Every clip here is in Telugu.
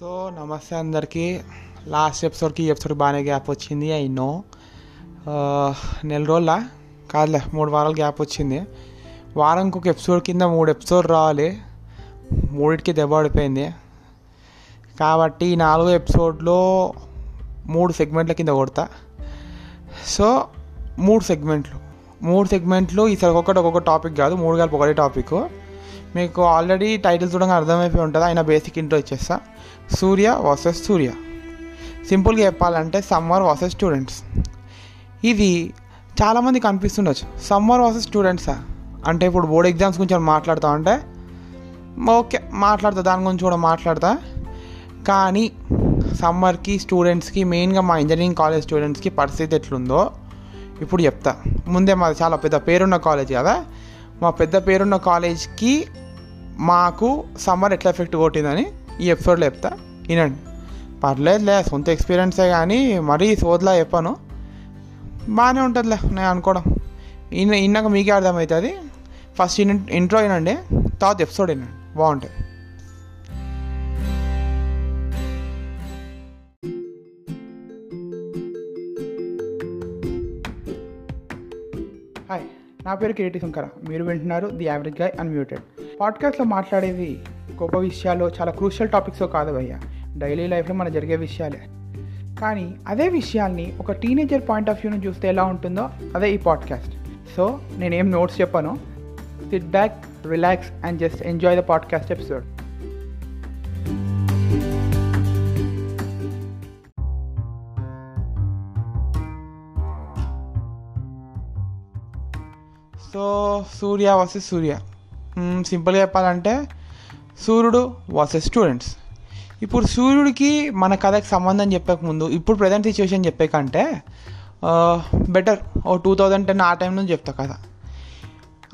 సో నమస్తే అందరికీ. లాస్ట్ ఎపిసోడ్కి ఈ ఎపిసోడ్ బాగానే గ్యాప్ వచ్చింది ఐ నో. నెల రోజుల? కాదులే మూడు వారాలు గ్యాప్ వచ్చింది. వారంకి ఒక ఎపిసోడ్ కింద మూడు ఎపిసోడ్ రావాలి. మూడింటికి దెబ్బ పడిపోయింది. కాబట్టి ఈ నాలుగో ఎపిసోడ్లో మూడు సెగ్మెంట్ల కింద కొడతా. సో మూడు సెగ్మెంట్లు. మూడు సెగ్మెంట్లు ఈసారి ఒక్కొక్కటి ఒక్కొక్క టాపిక్ కాదు మూడు కలిపి ఒకటే టాపిక్. మీకు ఆల్రెడీ టైటిల్ చూడగా అర్థమైపోయి ఉంటుంది. ఆయన బేసిక్ ఇంట్రో ఇచ్చేస్తా. సూర్య వర్సెస్ సూర్య. సింపుల్గా చెప్పాలంటే సమ్మర్ వర్సెస్ స్టూడెంట్స్ ఇది చాలామందికి అనిపిస్తుండొచ్చు సమ్మర్ వర్సెస్ స్టూడెంట్సా అంటే ఇప్పుడు బోర్డ్ ఎగ్జామ్స్ గురించి మాట్లాడతా అంటే? ఓకే మాట్లాడతా. దాని గురించి కూడా మాట్లాడతా. కానీ సమ్మర్కి స్టూడెంట్స్కి మెయిన్గా మా ఇంజనీరింగ్ కాలేజ్ స్టూడెంట్స్కి పరిస్థితి ఎట్లుందో ఇప్పుడు చెప్తా. ముందే మాది చాలా పెద్ద పేరున్న కాలేజ్ కదా. మా పెద్ద పేరున్న కాలేజ్కి మాకు సమ్మర్ ఎట్లా ఎఫెక్ట్ కొట్టిందని ఈ ఎపిసోడ్లో చెప్తా. వినండి. పర్లేదులే సొంత ఎక్స్పీరియన్సే కానీ మరీ సోదలా చెప్పాను. బాగానే ఉంటుందిలే నేను అనుకోవడం. ఇన్న ఇన్నాక మీకే అర్థమవుతుంది. ఫస్ట్ ఇంట్రో వినండి తర్వాత ఎపిసోడ్ వినండి. బాగుంటుంది. నా పేరు కిరీటి శంకర. మీరు వింటున్నారు ది యావరేజ్ గాయ్ అన్మ్యూటెడ్. పాడ్కాస్ట్లో మాట్లాడేది గొప్ప విషయాలు చాలా క్రూషియల్ టాపిక్స్ కాదు భయ్య. డైలీ లైఫ్లో మన జరిగే విషయాలే. కానీ అదే విషయాల్ని ఒక టీనేజర్ పాయింట్ ఆఫ్ వ్యూని చూస్తే ఎలా ఉంటుందో అదే ఈ పాడ్కాస్ట్. సో నేనేం నోట్స్ చెప్పాను. Sit back relax and just enjoy the podcast episode Surya versus Surya. సింపుల్గా చెప్పాలంటే సూర్యుడు వర్సెస్ స్టూడెంట్స్. ఇప్పుడు సూర్యుడికి మన కథకి సంబంధం చెప్పక ముందు ఇప్పుడు ప్రజెంట్ సిచ్యువేషన్ చెప్పే కంటే బెటర్ ఓ టూ థౌజండ్ టెన్ ఆ టైం నుంచి చెప్తా కదా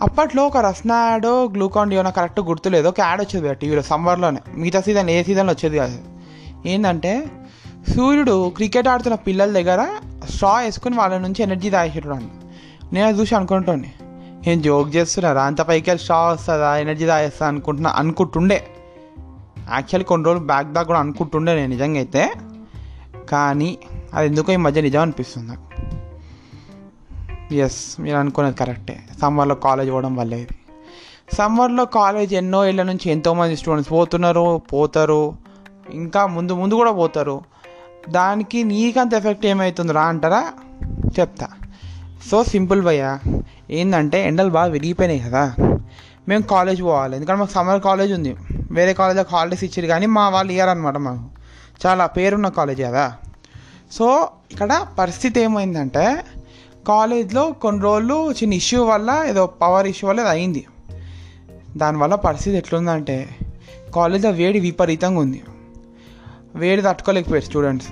అప్పట్లో ఒక రస్నా గ్లూకాన్ డియో నాకు కరెక్ట్ గుర్తులేదు ఒక యాడ్ వచ్చేది టీవీలో సమ్మర్లోనే మిగతా సీజన్ ఏ సీజన్లో వచ్చేది కాదు. ఏంటంటే సూర్యుడు క్రికెట్ ఆడుతున్న పిల్లల దగ్గర స్ట్రా వేసుకుని వాళ్ళ నుంచి ఎనర్జీ తాగేసేటోడు నేను అది చూసి అనుకుంటాను ఏం జోక్ చేస్తున్నారా అంత పైకి వెళ్ళి స్ట్రా వస్తుందా ఎనర్జీ తాగేస్తా అనుకుంటున్నా అనుకుంటుండే. యాక్చువల్లీ కొన్ని రోజులు బ్యాక్ దాకా కూడా అనుకుంటుండే నేను నిజంగా అయితే. కానీ అది ఎందుకో ఈ మధ్య నిజం అనిపిస్తుంది నాకు. ఎస్ మీరు అనుకునేది కరెక్టే సమ్మర్లో కాలేజ్ పోవడం వల్లే ఇది. సమ్మర్లో కాలేజ్ ఎన్నో ఏళ్ళ నుంచి ఎంతోమంది స్టూడెంట్స్ పోతున్నారు పోతారు. ఇంకా ముందు ముందు కూడా పోతారు. దానికి నీకంత ఎఫెక్ట్ ఏమవుతుందిరా అంటారా? చెప్తా. సో సింపుల్ భయ్యా. ఏంటంటే ఎండలు బాగా విరిగిపోయినాయి కదా. మేము కాలేజ్ పోవాలి. ఎందుకంటే మాకు సమ్మర్ కాలేజ్ ఉంది. వేరే కాలేజ్లో హాలిడేస్ ఇచ్చారు కానీ మా వాళ్ళు ఇయర్ అనమాట మాకు. చాలా పేరున్న కాలేజ్ కదా. సో ఇక్కడ పరిస్థితి ఏమైందంటే కాలేజ్లో కొన్ని రోజులు చిన్న ఇష్యూ వల్ల ఏదో పవర్ ఇష్యూ వల్ల అయింది. దానివల్ల పరిస్థితి ఎట్లుందంటే కాలేజ్లో వేడి విపరీతంగా ఉంది. వేడి తట్టుకోలేకపోయారు స్టూడెంట్స్.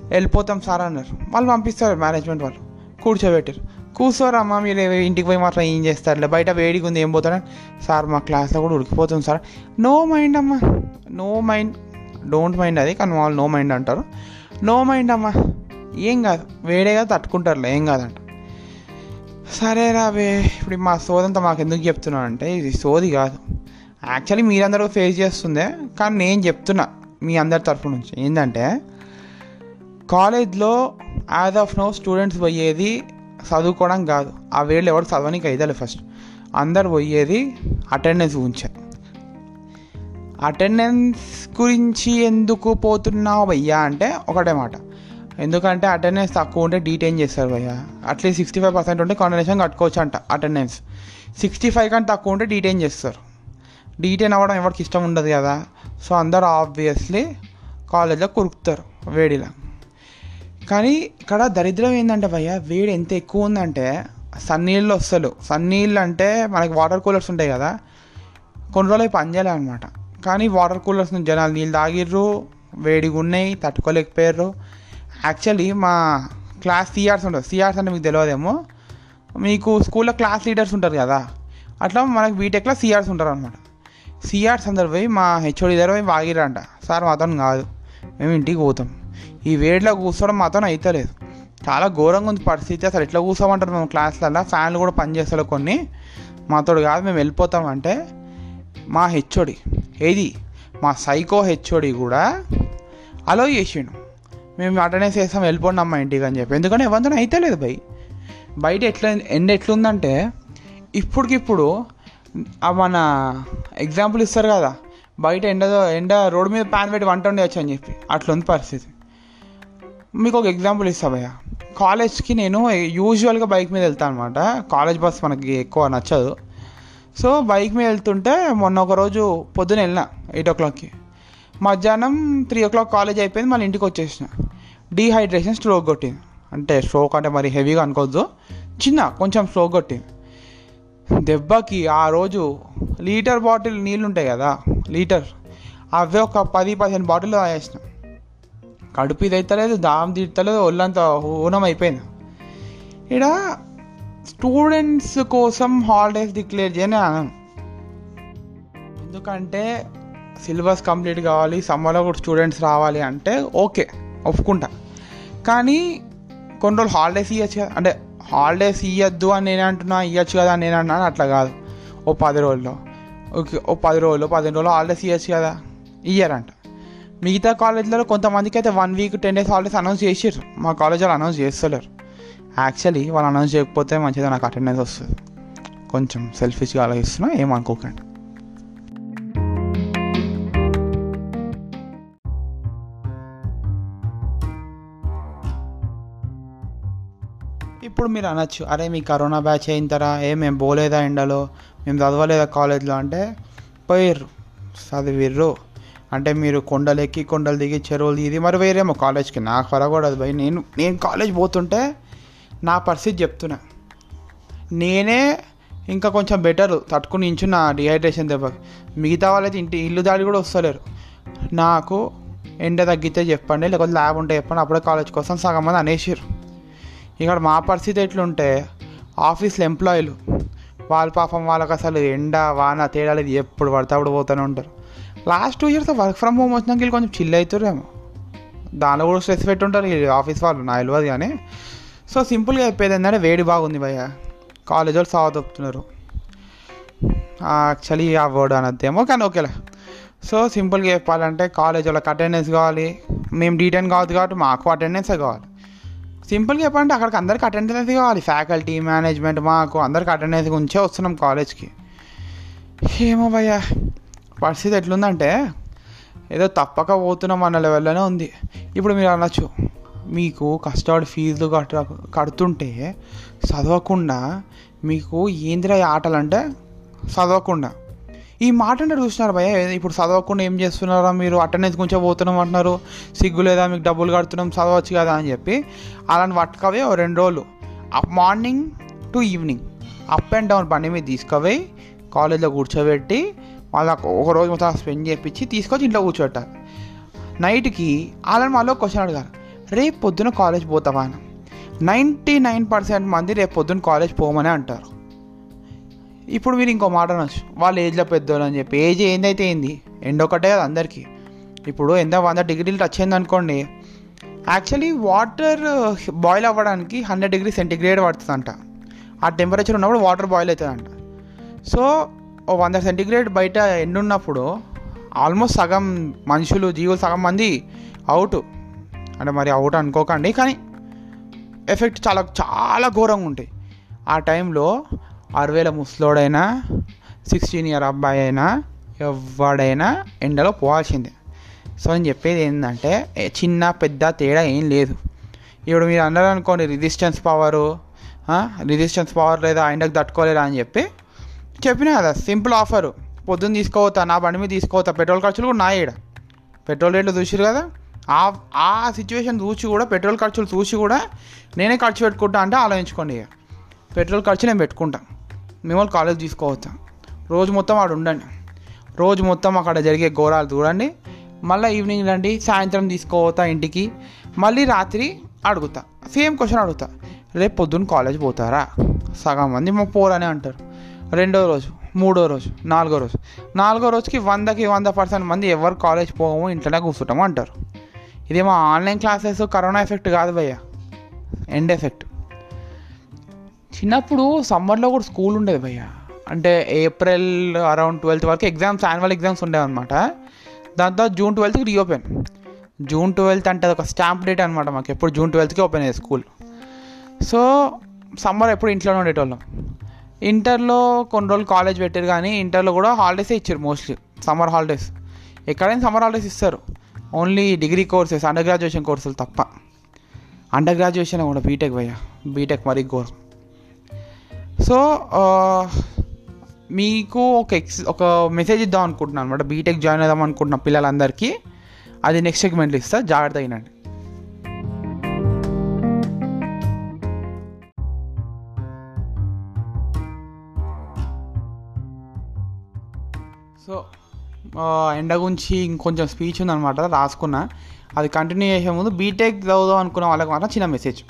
వెళ్ళిపోతాం సార్ అన్నారు. వాళ్ళు పంపిస్తారు మేనేజ్మెంట్ వాళ్ళు. కూర్చోబెట్టారు. కూర్చోరమ్మా మీరు ఇంటికి పోయి మాత్రం ఏం చేస్తారులే. బయట వేడిగా ఉంది ఏం పోతారని సార్ మా క్లాస్లో కూడా ఉడికిపోతుంది సార్. నో మైండ్ అమ్మా. No mind. డోంట్ మైండ్ అది కానీ వాళ్ళు నో మైండ్ అంటారు. నో మైండ్ అమ్మా. ఏం కాదు. వేడేగా తట్టుకుంటారులే ఏం కాదంట. సరే రాబే ఇప్పుడు మా సోదంతా మాకు ఎందుకు చెప్తున్నాను అంటే ఇది సోది కాదు. యాక్చువల్లీ మీరందరూ ఫేస్ చేస్తుందే కానీ నేను చెప్తున్నా మీ అందరి తరఫు నుంచి. ఏంటంటే కాలేజ్లో యాజ్ ఆఫ్ నో స్టూడెంట్స్ పోయేది చదువుకోవడం కాదు. ఆ వేళ్ళు ఎవరు చదవనికి అయితలే ఫస్ట్ అందరు పోయేది అటెండెన్స్ గురించే. అటెండెన్స్ గురించి ఎందుకు పోతున్నావు భయ్యా అంటే ఒకటే మాట. ఎందుకంటే అటెండెన్స్ తక్కువ ఉంటే డీటైన్ చేస్తారు భయ్యా. At least sixty five percent ఉంటే కాండనేషన్ కట్టుకోవచ్చు అంట అటెండెన్స్ సిక్స్టీ ఫైవ్ కంటే తక్కువ ఉంటే డీటైన్ చేస్తారు. డీటైన్ అవ్వడం ఎవరికి ఇష్టం ఉండదు కదా. సో అందరూ ఆబ్వియస్లీ కాలేజ్లో కురుకుతారు వేడిలా. కానీ ఇక్కడ దరిద్రం ఏంటంటే భయ్య వేడి ఎంత ఎక్కువ ఉందంటే సన్నీళ్ళు వస్తలు సన్నీళ్ళు అంటే మనకి వాటర్ కూలర్స్ ఉంటాయి కదా కొన్ని రోజులు పనిచేయాలి అనమాట కానీ వాటర్ కూలర్స్ నుంచి జనాలు నీళ్ళు తాగిర్రు వేడిగా ఉన్నాయి తట్టుకోలేకపోయారు యాక్చువల్లీ మా క్లాస్ సిఆర్స్ ఉంటారు. సిఆర్స్ అంటే మీకు తెలియదేమో. మీకు స్కూల్లో క్లాస్ లీడర్స్ ఉంటారు కదా అట్లా మనకి బీటెక్లో సిఆర్స్ ఉంటారు అనమాట సిఆర్స్ అందరు పోయి మా హెచ్ఓడి దగ్గర పోయి వాగిరంట సార్ మాతో కాదు మేము ఇంటికి పోతాం. ఈ వేడిలో కూర్చోవడం మాత్రం అవుతలేదు చాలా ఘోరంగా ఉంది పరిస్థితి. అసలు ఎట్లా కూర్చోమంటారు మేము క్లాస్లలో ఫ్యాన్లు కూడా పనిచేస్తారు కొన్ని. మాతోడు కాదు మేము వెళ్ళిపోతామంటే మా హెచ్ఓడి ఏది? మా సైకో హెచ్ఓడి కూడా అలో చేసిండు. మేము అటెండెన్స్ వేస్తాం వెళ్ళిపోండి అమ్మ ఇంటికి అని చెప్పి. ఎందుకంటే ఎవరితో అయితే లేదు భయ్. బయట ఎట్లా ఎండ ఎట్లుందంటే ఇప్పటికిప్పుడు మన ఎగ్జాంపుల్ ఇస్తారు కదా బయట ఎండ ఎండ రోడ్డు మీద ప్యాన్ పెట్టి వంట ఉండవచ్చు అని చెప్పి. అట్లుంది పరిస్థితి. మీకు ఒక ఎగ్జాంపుల్ ఇస్తా భయ్య. కాలేజ్కి నేను యూజువల్గా బైక్ మీద వెళ్తాను అనమాట కాలేజ్ బస్ మనకి ఎక్కువ నచ్చదు. సో బైక్ మీద వెళ్తుంటే మొన్న ఒక రోజు పొద్దున వెళ్ళిన ఎయిట్ ఓ క్లాక్కి మధ్యాహ్నం త్రీ ఓ క్లాక్ కాలేజ్ అయిపోయింది మళ్ళీ ఇంటికి వచ్చేసిన. డీహైడ్రేషన్ స్ట్రోక్ కొట్టింది. అంటే స్ట్రోక్ అంటే మరి హెవీగా అనుకోవద్దు. చిన్న కొంచెం స్ట్రోక్ కొట్టింది. దెబ్బకి ఆ రోజు లీటర్ బాటిల్ నీళ్ళు ఉంటాయి కదా లీటర్. అవే ఒక పది పదిహేను బాటిల్ తాగేసిన. కడుపు ఇది అవుతలేదు దాం తీర్తలేదు ఒళ్ళంతా ఓనం అయిపోయింది ఇక్కడ స్టూడెంట్స్ కోసం హాలిడేస్ డిక్లేర్ చేయని అన్నాను ఎందుకంటే సిలబస్ కంప్లీట్ కావాలి సమ్మర్లో కూడా స్టూడెంట్స్ రావాలి అంటే ఓకే ఒప్పుకుంటా. కానీ కొన్ని రోజులు హాలిడేస్ ఇవ్వచ్చు కదా అంటే హాలిడేస్ ఇవ్వద్దు అని నేను అంటున్నా ఇవ్వచ్చు కదా అని నేను అన్నాను అట్లా కాదు. ఓ పది రోజుల్లో ఓకే ఓ పది రోజులు పదిహేను రోజులు హాలిడేస్ ఇవ్వచ్చు కదా ఇయ్యారంట. మిగతా కాలేజ్లలో కొంతమందికి అయితే one week ten days holidays announce చేసారు మా కాలేజ్ వాళ్ళు అనౌన్స్ చేస్తలేరు. యాక్చువల్లీ వాళ్ళు అనౌన్స్ చేయకపోతే మంచిగా నాకు అటెండెన్స్ వస్తుంది. కొంచెం సెల్ఫిష్గా ఆలోచిస్తున్నా ఏమనుకోకండి ఇప్పుడు మీరు అనొచ్చు అరే మీ కరోనా బ్యాచ్ అయిన తరా ఏ మేము పోలేదా ఎండలో? మేము చదవలేదా కాలేజ్లో అంటే పోయిర్రు చదివిర్రు. అంటే మీరు కొండలు ఎక్కి కొండలు దిగి చెరువులు దిగి మరి వేరేమో కాలేజ్కి. నాకు పరగూడదు భయ్ నేను నేను కాలేజ్ పోతుంటే నా పరిస్థితి చెప్తున్నా. నేనే ఇంకా కొంచెం బెటర్ తట్టుకుని ఇంచున్న డిహైడ్రేషన్ దెబ్బ. మిగతా వాళ్ళైతే ఇంటి ఇల్లు దాడి కూడా వస్తలేరు. నాకు ఎండ తగ్గితే చెప్పండి లేకపోతే ల్యాబ్ ఉంటే చెప్పండి అప్పుడే కాలేజ్ కోసం సగం మంది అనేసారు ఇక్కడ మా పరిస్థితి ఎట్లుంటే ఆఫీస్లో ఎంప్లాయీలు వాళ్ళ పాపం వాళ్ళకి అసలు ఎండ వాన తేడా లేదు ఎప్పుడు పడితే అప్పుడు పోతూనే ఉంటారు. Last two years work from home వచ్చినాక వీళ్ళు కొంచెం చిల్ అవుతారేమో దానిలో కూడా స్ట్రెస్ పెట్టుంటారు ఆఫీస్ వాళ్ళు నా తెలియదు కానీ. సో సింపుల్గా చెప్పేది ఏంటంటే వేడి బాగుంది భయ్య. కాలేజ్ వాళ్ళు సాగు తప్పుతున్నారు యాక్చువల్లీ ఆ వర్డ్ అనద్దేమో కానీ ఓకేలే. సో సింపుల్గా చెప్పాలంటే కాలేజ్ వాళ్ళకి అటెండెన్స్ కావాలి. మేము డీటెయిన్ కావద్దు కాబట్టి మాకు అటెండెన్సే కావాలి. సింపుల్గా చెప్పాలంటే అక్కడికి అందరికి అటెండెన్స్ కావాలి. ఫ్యాకల్టీ మేనేజ్మెంట్ మాకు అందరికి అటెండెన్స్ ఉంచే వస్తున్నాం కాలేజ్కి ఏమో భయ్యా. పరిస్థితి ఎట్లుందంటే ఏదో తప్పక పోతున్నాం అన్న లెవెల్లోనే ఉంది. ఇప్పుడు మీరు అనొచ్చు మీకు కష్టపడి ఫీజులు కట్ట కడుతుంటే చదవకుండా మీకు ఏందిరా ఈ ఆటలు అంటే చదవకుండా. ఈ మాట అంటే చూసినారు భయ ఇప్పుడు చదవకుండా ఏం చేస్తున్నారా మీరు? అటెండెన్స్ కొంచెం పోతున్నాం అంటున్నారు. సిగ్గు లేదా మీకు డబ్బులు కడుతున్నాం చదవచ్చు కదా అని చెప్పి అలాంటి పట్టుకవే రెండు రోజులు. Morning to evening up and down బండి మీద తీసుకుపోయి కాలేజ్లో కూర్చోబెట్టి వాళ్ళకు ఒక రోజు మొత్తం స్పెండ్ చేయించి తీసుకొచ్చి ఇంట్లో కూర్చోట నైట్కి వాళ్ళని మళ్ళీ క్వశ్చన్ అడిగారు రేపు పొద్దున కాలేజ్ పోతావా? అని. నైంటీ నైన్ పర్సెంట్ మంది రేపు పొద్దున కాలేజ్ పోమని అంటారు. ఇప్పుడు మీరు ఇంకో మాట అనొచ్చు. వాళ్ళ ఏజ్లో పెద్దోళ్ళు అని చెప్పి. ఏజ్ ఏందైతే ఏంది? ఎండ ఒకటే కదా అందరికీ. ఇప్పుడు ఎంత వంద డిగ్రీలు టచ్ అయింది అనుకోండి. యాక్చువల్లీ వాటర్ బాయిల్ అవ్వడానికి హండ్రెడ్ డిగ్రీ సెంటిగ్రేడ్ పడుతుందంట. ఆ టెంపరేచర్ ఉన్నప్పుడు వాటర్ బాయిల్ అవుతుందంట. సో ఓ వంద సెంటిగ్రేడ్ బయట ఎండ ఉన్నప్పుడు ఆల్మోస్ట్ సగం మనుషులు జీవులు సగం మంది అవుట్. అంటే మరి అవుట్ అనుకోకండి కానీ ఎఫెక్ట్ చాలా చాలా ఘోరంగా ఉంటాయి. ఆ టైంలో అరవేల ముసలోడైనా సిక్స్టీన్ ఇయర్ అబ్బాయి అయినా ఎవడైనా ఎండలో పోవాల్సిందే. సో నేను చెప్పేది ఏంటంటే చిన్న పెద్ద తేడా ఏం లేదు. ఇప్పుడు మీరు అన్నారు అనుకోండి రిజిస్టెన్స్ పవరు రిజిస్టెన్స్ పవర్ లేదా ఎండకు తట్టుకోలేదా అని చెప్పి చెప్పినా కదా సింపుల్ ఆఫర్. పొద్దున్న తీసుకోవతా నా బండి మీద తీసుకోవతా పెట్రోల్ ఖర్చులు కూడా నా ఈడ. పెట్రోల్ రేట్లు చూసిరు కదా ఆ ఆ సిచ్యువేషన్ చూసి కూడా పెట్రోల్ ఖర్చులు చూసి కూడా నేనే ఖర్చు పెట్టుకుంటా అంటే ఆలోచించుకోండి ఇక. పెట్రోల్ ఖర్చు నేను పెట్టుకుంటా. మిమ్మల్ని కాలేజ్ తీసుకోవచ్చా రోజు మొత్తం అక్కడ ఉండండి. రోజు మొత్తం అక్కడ జరిగే ఘోరాలు చూడండి. మళ్ళీ ఈవినింగ్ రండి సాయంత్రం తీసుకోవతా ఇంటికి. మళ్ళీ రాత్రి అడుగుతా. సేమ్ క్వశ్చన్ అడుగుతా. రేపు పొద్దున్న కాలేజ్ పోతారా? సగం మంది మా పోరనే అంటారు. రెండో రోజు మూడో రోజు నాలుగో రోజు. నాలుగో రోజుకి వందకి వంద పర్సెంట్ మంది ఎవరు కాలేజ్ పోము ఇంట్లోనే కూర్చుంటాము అంటారు. ఇదేమో ఆన్లైన్ క్లాసెస్ కరోనా ఎఫెక్ట్ కాదు భయ్య. End effect. చిన్నప్పుడు సమ్మర్లో కూడా స్కూల్ ఉండేది భయ్య. అంటే ఏప్రిల్ అరౌండ్ ట్వెల్త్ వరకు ఎగ్జామ్స్ యాన్యువల్ ఎగ్జామ్స్ ఉండేవన్నమాట దాని తర్వాత జూన్ ట్వెల్త్కి రీఓపెన్. జూన్ ట్వెల్త్ అంటే అది ఒక స్టాంప్ డేట్ అనమాట మాకు. ఎప్పుడు జూన్ ట్వెల్త్కి ఓపెన్ అయ్యేది స్కూల్. సో సమ్మర్ ఎప్పుడు ఇంట్లోనే ఉండేటోళ్ళం. ఇంటర్లో కొన్ని రోజులు కాలేజ్ పెట్టారు కానీ ఇంటర్లో కూడా హాలిడేసే ఇచ్చారు మోస్ట్లీ సమ్మర్ హాలిడేస్ ఎక్కడైనా సమ్మర్ హాలిడేస్ ఇస్తారు. Only degree courses under graduation కోర్సులు తప్ప. అండర్ గ్రాడ్యుయేషన్ కూడా బీటెక్ పోయా బీటెక్ మరీ ఘోరం. సో మీకు ఒక ఎక్స్ ఒక మెసేజ్ ఇద్దాం అనుకుంటున్నాను అనమాట బీటెక్ జాయిన్ అవుదాం అనుకుంటున్న పిల్లలందరికీ. అది నెక్స్ట్ సెగ్మెంట్లో ఇస్తా. జాగ్రత్త అయినండి ఎండ గురించి ఇంకొంచెం స్పీచ్ ఉందన్నమాట రాసుకున్నా. అది కంటిన్యూ చేసే ముందు బీటెక్ చదువుదాం అనుకున్న వాళ్ళకి మాత్రం చిన్న మెసేజ్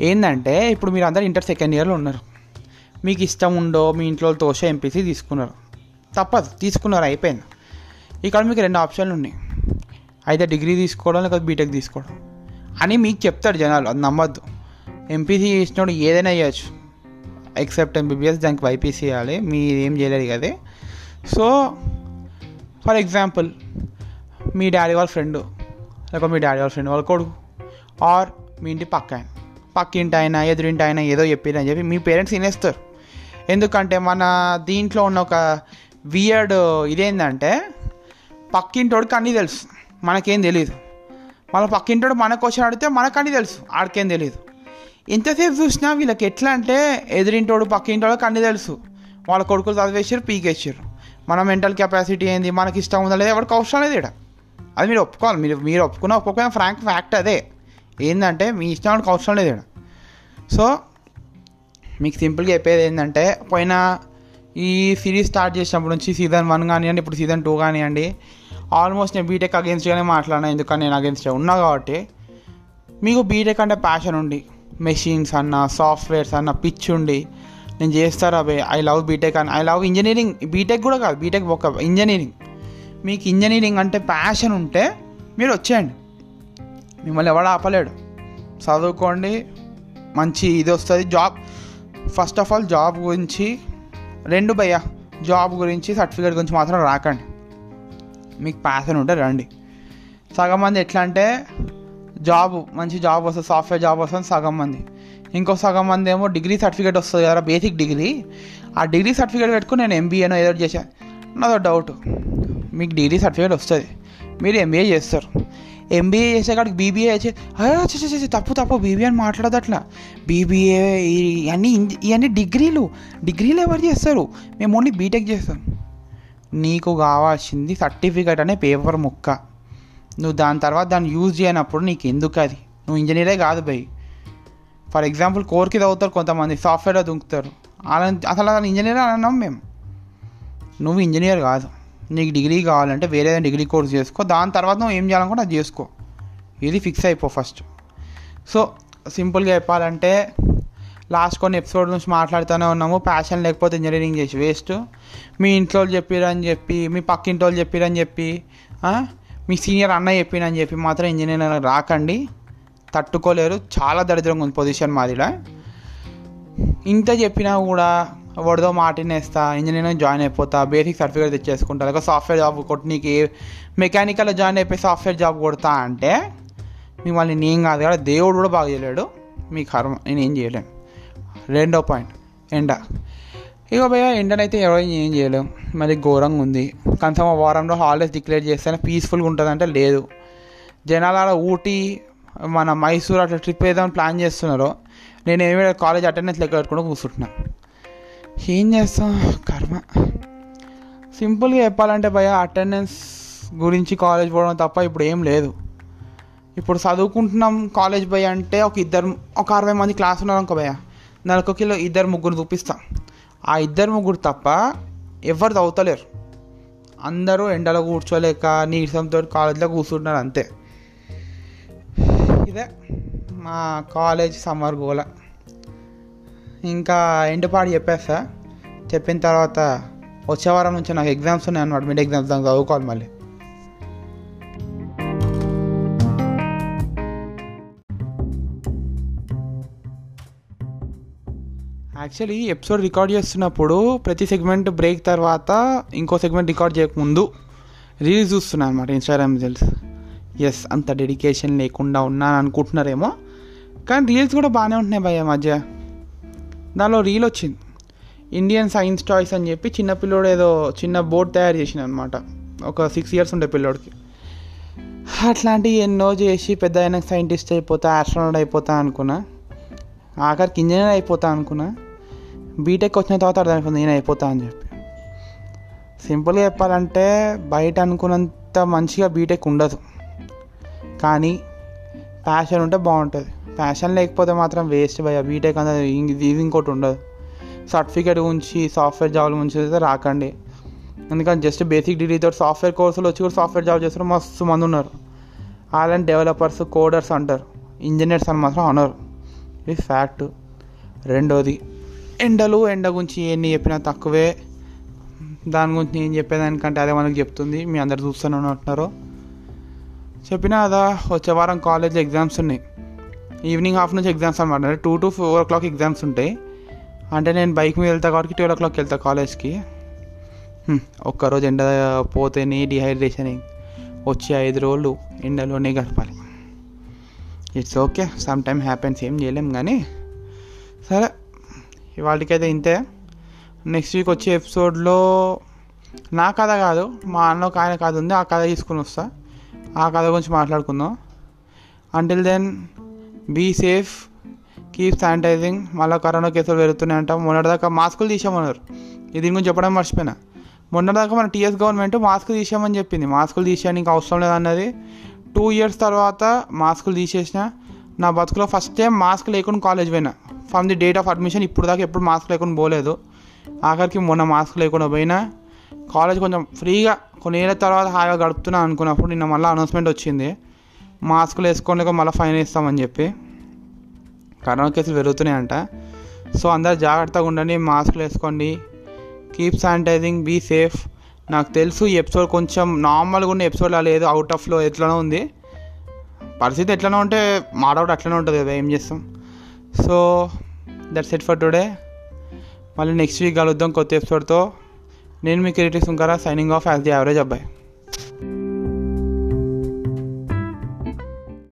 ఏంటంటే ఇప్పుడు మీరు అందరు ఇంటర్ సెకండ్ ఇయర్లో ఉన్నారు. మీకు ఇష్టం ఉండో మీ ఇంట్లో తోష ఎంపీసీ తీసుకున్నారు. తప్పదు తీసుకున్నారు అయిపోయింది. ఇక్కడ మీకు రెండు ఆప్షన్లు ఉన్నాయి. అయితే డిగ్రీ తీసుకోవడం లేకపోతే బీటెక్ తీసుకోవడం. అని మీకు చెప్తారు జనాలు అది నమ్మద్దు. ఎంపీసీ చేసినప్పుడు ఏదైనా చేయొచ్చు. ఎక్సెప్ట్ ఎంబీబీఎస్ దానికి వైపీసీ చేయాలి మీరు ఏం చేయలేరు కదే సో ఫర్ ఎగ్జాంపుల్ మీ డాడీ వాళ్ళ ఫ్రెండ్ లేకపోతే మీ డాడీ వాళ్ళ ఫ్రెండ్ వాళ్ళ కొడుకు ఆర్ మీ ఇంటి పక్క ఆయన. పక్కింటి ఆయన ఎదురింటి ఆయన ఏదో చెప్పిరని చెప్పి మీ పేరెంట్స్ వినేస్తారు ఎందుకంటే మన దీంట్లో ఉన్న ఒక వియర్డ్ ఇదేంటంటే పక్కింటోడికి అన్నీ తెలుసు మనకేం తెలియదు వాళ్ళ పక్కింటోడు మన క్వశ్చన్ అడిగితే మనకన్నీ తెలుసు ఆడికేం తెలియదు ఎంతసేపు చూసినా వీళ్ళకి ఎట్లా అంటే ఎదురింటోడు పక్కింటోడికి అన్నీ తెలుసు. వాళ్ళ కొడుకులు చదివేసారు పీకేసారు మన మెంటల్ కెపాసిటీ ఏంది? మనకి ఇష్టం ఉందా? లేదా? ఎవరికి అవసరం లేదు ఇక్కడ. అది మీరు ఒప్పుకోవాలి. మీరు మీరు ఒప్పుకున్న ఒప్పుకున్న ఫ్రాంక్ ఫ్యాక్ట్ అదే. ఏంటంటే మీ ఇష్టం అవసరం లేదు ఇక్కడ. సో మీకు సింపుల్గా చెప్పేది ఏంటంటే పోయిన ఈ సిరీస్ స్టార్ట్ చేసినప్పటి నుంచి సీజన్ వన్ కానివ్వండి ఇప్పుడు సీజన్ టూ కానివ్వండి ఆల్మోస్ట్ నేను బీటెక్ అగేన్స్ట్గానే మాట్లాడినా. ఎందుకని నేను అగేన్స్ట్ ఉన్నా కాబట్టి మీకు బీటెక్ అంటే ప్యాషన్ ఉండి మెషిన్స్ అన్న సాఫ్ట్వేర్స్ అన్న పిచ్ ఉండి నేను చేస్తారా అబ్బాయి ఐ లవ్ బీటెక్ అని. ఐ లవ్ ఇంజనీరింగ్ బీటెక్ కూడా కాదు. బీటెక్ ఒక ఇంజనీరింగ్ మీకు ఇంజనీరింగ్ అంటే ప్యాషన్ ఉంటే మీరు వచ్చేయండి. మిమ్మల్ని ఎవడు ఆపలేడు. చదువుకోండి. మంచి ఇది వస్తుంది. Job first of all job గురించి రెండు భయ్య. జాబ్ గురించి సర్టిఫికేట్ గురించి మాత్రం రాకండి. మీకు ప్యాషన్ ఉంటే రండి. సగం మంది ఎట్లా అంటే జాబ్ మంచి జాబ్ వస్తుంది సాఫ్ట్వేర్ జాబ్ వస్తుంది సగం మంది. ఇంకో సగం మంది ఏమో డిగ్రీ సర్టిఫికేట్ వస్తుంది కదా బేసిక్ డిగ్రీ. ఆ డిగ్రీ సర్టిఫికేట్ పెట్టుకుని నేను ఎంబీఏనో ఏదో చేశాను నాదో డౌట్. మీకు డిగ్రీ సర్టిఫికేట్ వస్తుంది. మీరు ఎంబీఏ చేస్తారు. ఎంబీఏ చేసే కాడికి బీబీఏ చేసి తప్పు తప్పు బీబీఏ అని మాట్లాడదు అట్లా బీబీఏ ఇవన్నీ ఇవన్నీ డిగ్రీలు. డిగ్రీలు ఎవరు చేస్తారు? మేము ఓన్లీ బీటెక్ చేస్తాం. నీకు కావాల్సింది సర్టిఫికేట్ అనే పేపర్ ముక్క. నువ్వు దాని తర్వాత దాన్ని యూజ్ చేయనప్పుడు నీకు ఎందుకు అది? నువ్వు ఇంజనీరే కాదు భయ్ ఫర్ ఎగ్జాంపుల్ కోర్కి చదువుతారు కొంతమంది సాఫ్ట్వేర్లో దుంకుతారు. అలా అసలు ఇంజనీర్ అని అన్నాం మేము. నువ్వు ఇంజనీర్ కాదు. నీకు డిగ్రీ కావాలంటే వేరే డిగ్రీ కోర్స్ చేసుకో. దాని తర్వాత నువ్వు ఏం చేయాలనుకుంటే అది చేసుకో. ఇది ఫిక్స్ అయిపో ఫస్ట్. సో సింపుల్గా చెప్పాలంటే లాస్ట్ కొన్ని ఎపిసోడ్ నుంచి మాట్లాడుతూనే ఉన్నాము. ప్యాషన్ లేకపోతే ఇంజనీరింగ్ చేసి వేస్ట్. మీ ఇంట్లో వాళ్ళు చెప్పిరని చెప్పి మీ పక్కింటి వాళ్ళు చెప్పిరని చెప్పి మీ సీనియర్ అన్న చెప్పినని చెప్పి మాత్రం ఇంజనీర్ రాకండి. తట్టుకోలేరు. చాలా దరిద్రంగా ఉంది పొజిషన్ మాదిడ ఇంత చెప్పినా కూడా వాడిదో మాటినేస్తా ఇంజనీరింగ్ జాయిన్ అయిపోతా బేసిక్ సర్టిఫికేట్ తెచ్చేసుకుంటా లేక సాఫ్ట్వేర్ జాబ్ కొట్టి నీకు మెకానికల్లో జాయిన్ అయిపోయి సాఫ్ట్వేర్ జాబ్ కొడతా అంటే మిమ్మల్ని నేను కాదు కదా దేవుడు కూడా బాగా చేయలేడు. మీ కర్మ నేనేం చేయలేను. రెండో పాయింట్ ఎండ. ఇక భయ ఎండనైతే ఎవరు ఏం చేయలేం. మరి ఘోరంగా ఉంది. కనీసం వారంలో హాలిడేస్ డిక్లేర్ చేస్తేనే పీస్ఫుల్గా ఉంటుందంటే లేదు. జనాల ఊటీ మన మైసూర్ అట్లా ట్రిప్ వేద్దామని ప్లాన్ చేస్తున్నారు నేను ఏమి కాలేజ్ అటెండెన్స్ లెక్క పెట్టుకుంటూ కూర్చుంటున్నా. ఏం చేస్తాం? కర్మ. సింపుల్గా చెప్పాలంటే భయ అటెండెన్స్ గురించి కాలేజ్ పోవడం తప్ప ఇప్పుడు ఏం లేదు. ఇప్పుడు చదువుకుంటున్నాం కాలేజ్ భయ అంటే ఒక ఇద్దరు ఒక అరవై మంది క్లాస్ ఉన్నారు అనుకో భయ నలకొకిలో ఇద్దరు ముగ్గురు చూపిస్తాం. ఆ ఇద్దరు ముగ్గురు తప్ప ఎవరు తవ్వుతలేరు. అందరూ ఎండలో కూర్చోలేక నీరసంతో కాలేజ్లో కూర్చుంటున్నారు అంతే. ఇదే మా కాలేజ్ సమ్మర్ గోల. ఇంకా ఎండుపాడు చెప్పేస్తా. చెప్పిన తర్వాత వచ్చే వారం నుంచి నాకు ఎగ్జామ్స్ ఉన్నాయి అనమాట మిడ్ ఎగ్జామ్స్ దానికి చదువుకోవాలి మళ్ళీ. యాక్చువల్లీ ఎపిసోడ్ రికార్డ్ చేస్తున్నప్పుడు ప్రతి సెగ్మెంట్ బ్రేక్ తర్వాత ఇంకో సెగ్మెంట్ రికార్డ్ చేయకముందు రీల్స్ చూస్తున్నాను అనమాట ఇన్స్టాగ్రామ్ రీల్స్ ఎస్ అంత డెడికేషన్ లేకుండా ఉన్నాను అనుకుంటున్నారేమో. కానీ రీల్స్ కూడా బాగానే ఉంటున్నాయి భయ్య మధ్య. దానిలో రీల్ వచ్చింది. ఇండియన్ సైన్స్ టాయ్స్ అని చెప్పి చిన్న పిల్లోడు ఏదో చిన్న బోర్డ్ తయారు చేసిన అనమాట ఒక సిక్స్ ఇయర్స్ ఉండే పిల్లోడికి. అట్లాంటివి ఎన్నో చేసి పెద్ద అయినా సైంటిస్ట్ అయిపోతా ఆస్ట్రోనాట్ అయిపోతా అనుకున్నా. ఆఖరికి ఇంజనీర్ అయిపోతా అనుకున్నా. బీటెక్ వచ్చిన తర్వాత అర్థమైపోయింది నేను అయిపోతా అని చెప్పి. సింపుల్గా చెప్పాలంటే బయట అనుకున్నంత మంచిగా బీటెక్ ఉండదు. కానీ ప్యాషన్ ఉంటే బాగుంటుంది. ప్యాషన్ లేకపోతే మాత్రం వేస్ట్ భయ బీటెక్ అంతా ఇది ఇంకోటి ఉండదు. సర్టిఫికేట్ గురించి సాఫ్ట్వేర్ జాబ్ గురించి అయితే రాకండి. ఎందుకంటే జస్ట్ బేసిక్ డిగ్రీతో సాఫ్ట్వేర్ కోర్సులు వచ్చి కూడా సాఫ్ట్వేర్ జాబ్ చేస్తారు మస్తు మంది ఉన్నారు. అలాంటి డెవలపర్స్ కోడర్స్ అంటారు. ఇంజనీర్స్ అని మాత్రం అనరు. ఇది ఫ్యాక్ట్ రెండోది ఎండలు ఎండ గురించి ఎన్ని చెప్పినా తక్కువే. దాని గురించి నేను చెప్పేదానికంటే అదే మనకు చెప్తుంది. మీ అందరు చూస్తూనే ఉంటున్నారు చెప్పినా అదా వచ్చే వారం కాలేజ్లో ఎగ్జామ్స్ ఉన్నాయి. ఈవినింగ్ హాఫ్ నుంచి ఎగ్జామ్స్ అనమాట two to four o'clock exams ఉంటాయి. అంటే నేను బైక్ మీద వెళ్తా కాబట్టి ట్వెల్వ్ ఓ క్లాక్కి వెళ్తా కాలేజ్కి ఒక్కరోజు ఎండ పోతేనే డిహైడ్రేషన్ వచ్చి ఐదు రోజులు ఎండలోనే గడపాలి. It's okay some time happens ఏం చేయలేం కానీ. సరే. ఇవాళకైతే ఇంతే. నెక్స్ట్ వీక్ వచ్చే ఎపిసోడ్లో నా కథ కాదు మా అన్న ఒక ఆయన కథ ఉంది ఆ కథ తీసుకుని వస్తా. ఆ కథ గురించి మాట్లాడుకుందాం. Until then be safe keep sanitising మళ్ళీ కరోనా కేసులు పెరుగుతున్నాయంట మొన్నటిదాకా మాస్కులు తీసామన్నారు. ఇది దీని గురించి చెప్పడం మర్చిపోయినా. మొన్నటిదాకా మన టీఎస్ గవర్నమెంట్ మాస్క్ తీసామని చెప్పింది. మాస్కులు తీసేయడానికి అవసరం లేదన్నది. టూ ఇయర్స్ తర్వాత మాస్కులు తీసేసిన నా బతుకులో ఫస్ట్ టైం మాస్క్ లేకుండా కాలేజ్ పోయినా. From the date of admission ఇప్పుడు దాకా ఎప్పుడు మాస్క్ లేకుండా పోలేదు. ఆఖరికి మొన్న మాస్క్ లేకుండా పోయినా కాలేజ్ కొంచెం ఫ్రీగా కొన్ని ఏళ్ళ తర్వాత హాయిగా గడుపుతున్నా అనుకున్నప్పుడు నిన్న మళ్ళీ అనౌన్స్మెంట్ వచ్చింది. మాస్కులు వేసుకోండి మళ్ళీ ఫైన్ వేస్తామని చెప్పి. కరోనా కేసులు పెరుగుతున్నాయంట. సో అందరు జాగ్రత్తగా ఉండండి మాస్కులు వేసుకోండి. కీప్ శానిటైజింగ్ బీ సేఫ్ నాకు తెలుసు ఈ ఎపిసోడ్ కొంచెం నార్మల్గా ఉన్న ఎపిసోడ్ లేదు అవుట్ ఆఫ్లో ఎట్లనో ఉంది. పరిస్థితి ఎట్లనో ఉంటే మాడౌట్ అట్లనే ఉంటుంది కదా ఏం చేస్తాం? So that's it for today మళ్ళీ నెక్స్ట్ వీక్ కలుద్దాం కొత్త ఎపిసోడ్తో నేను మీ creative Sunkara signing off as the average అబ్బాయి.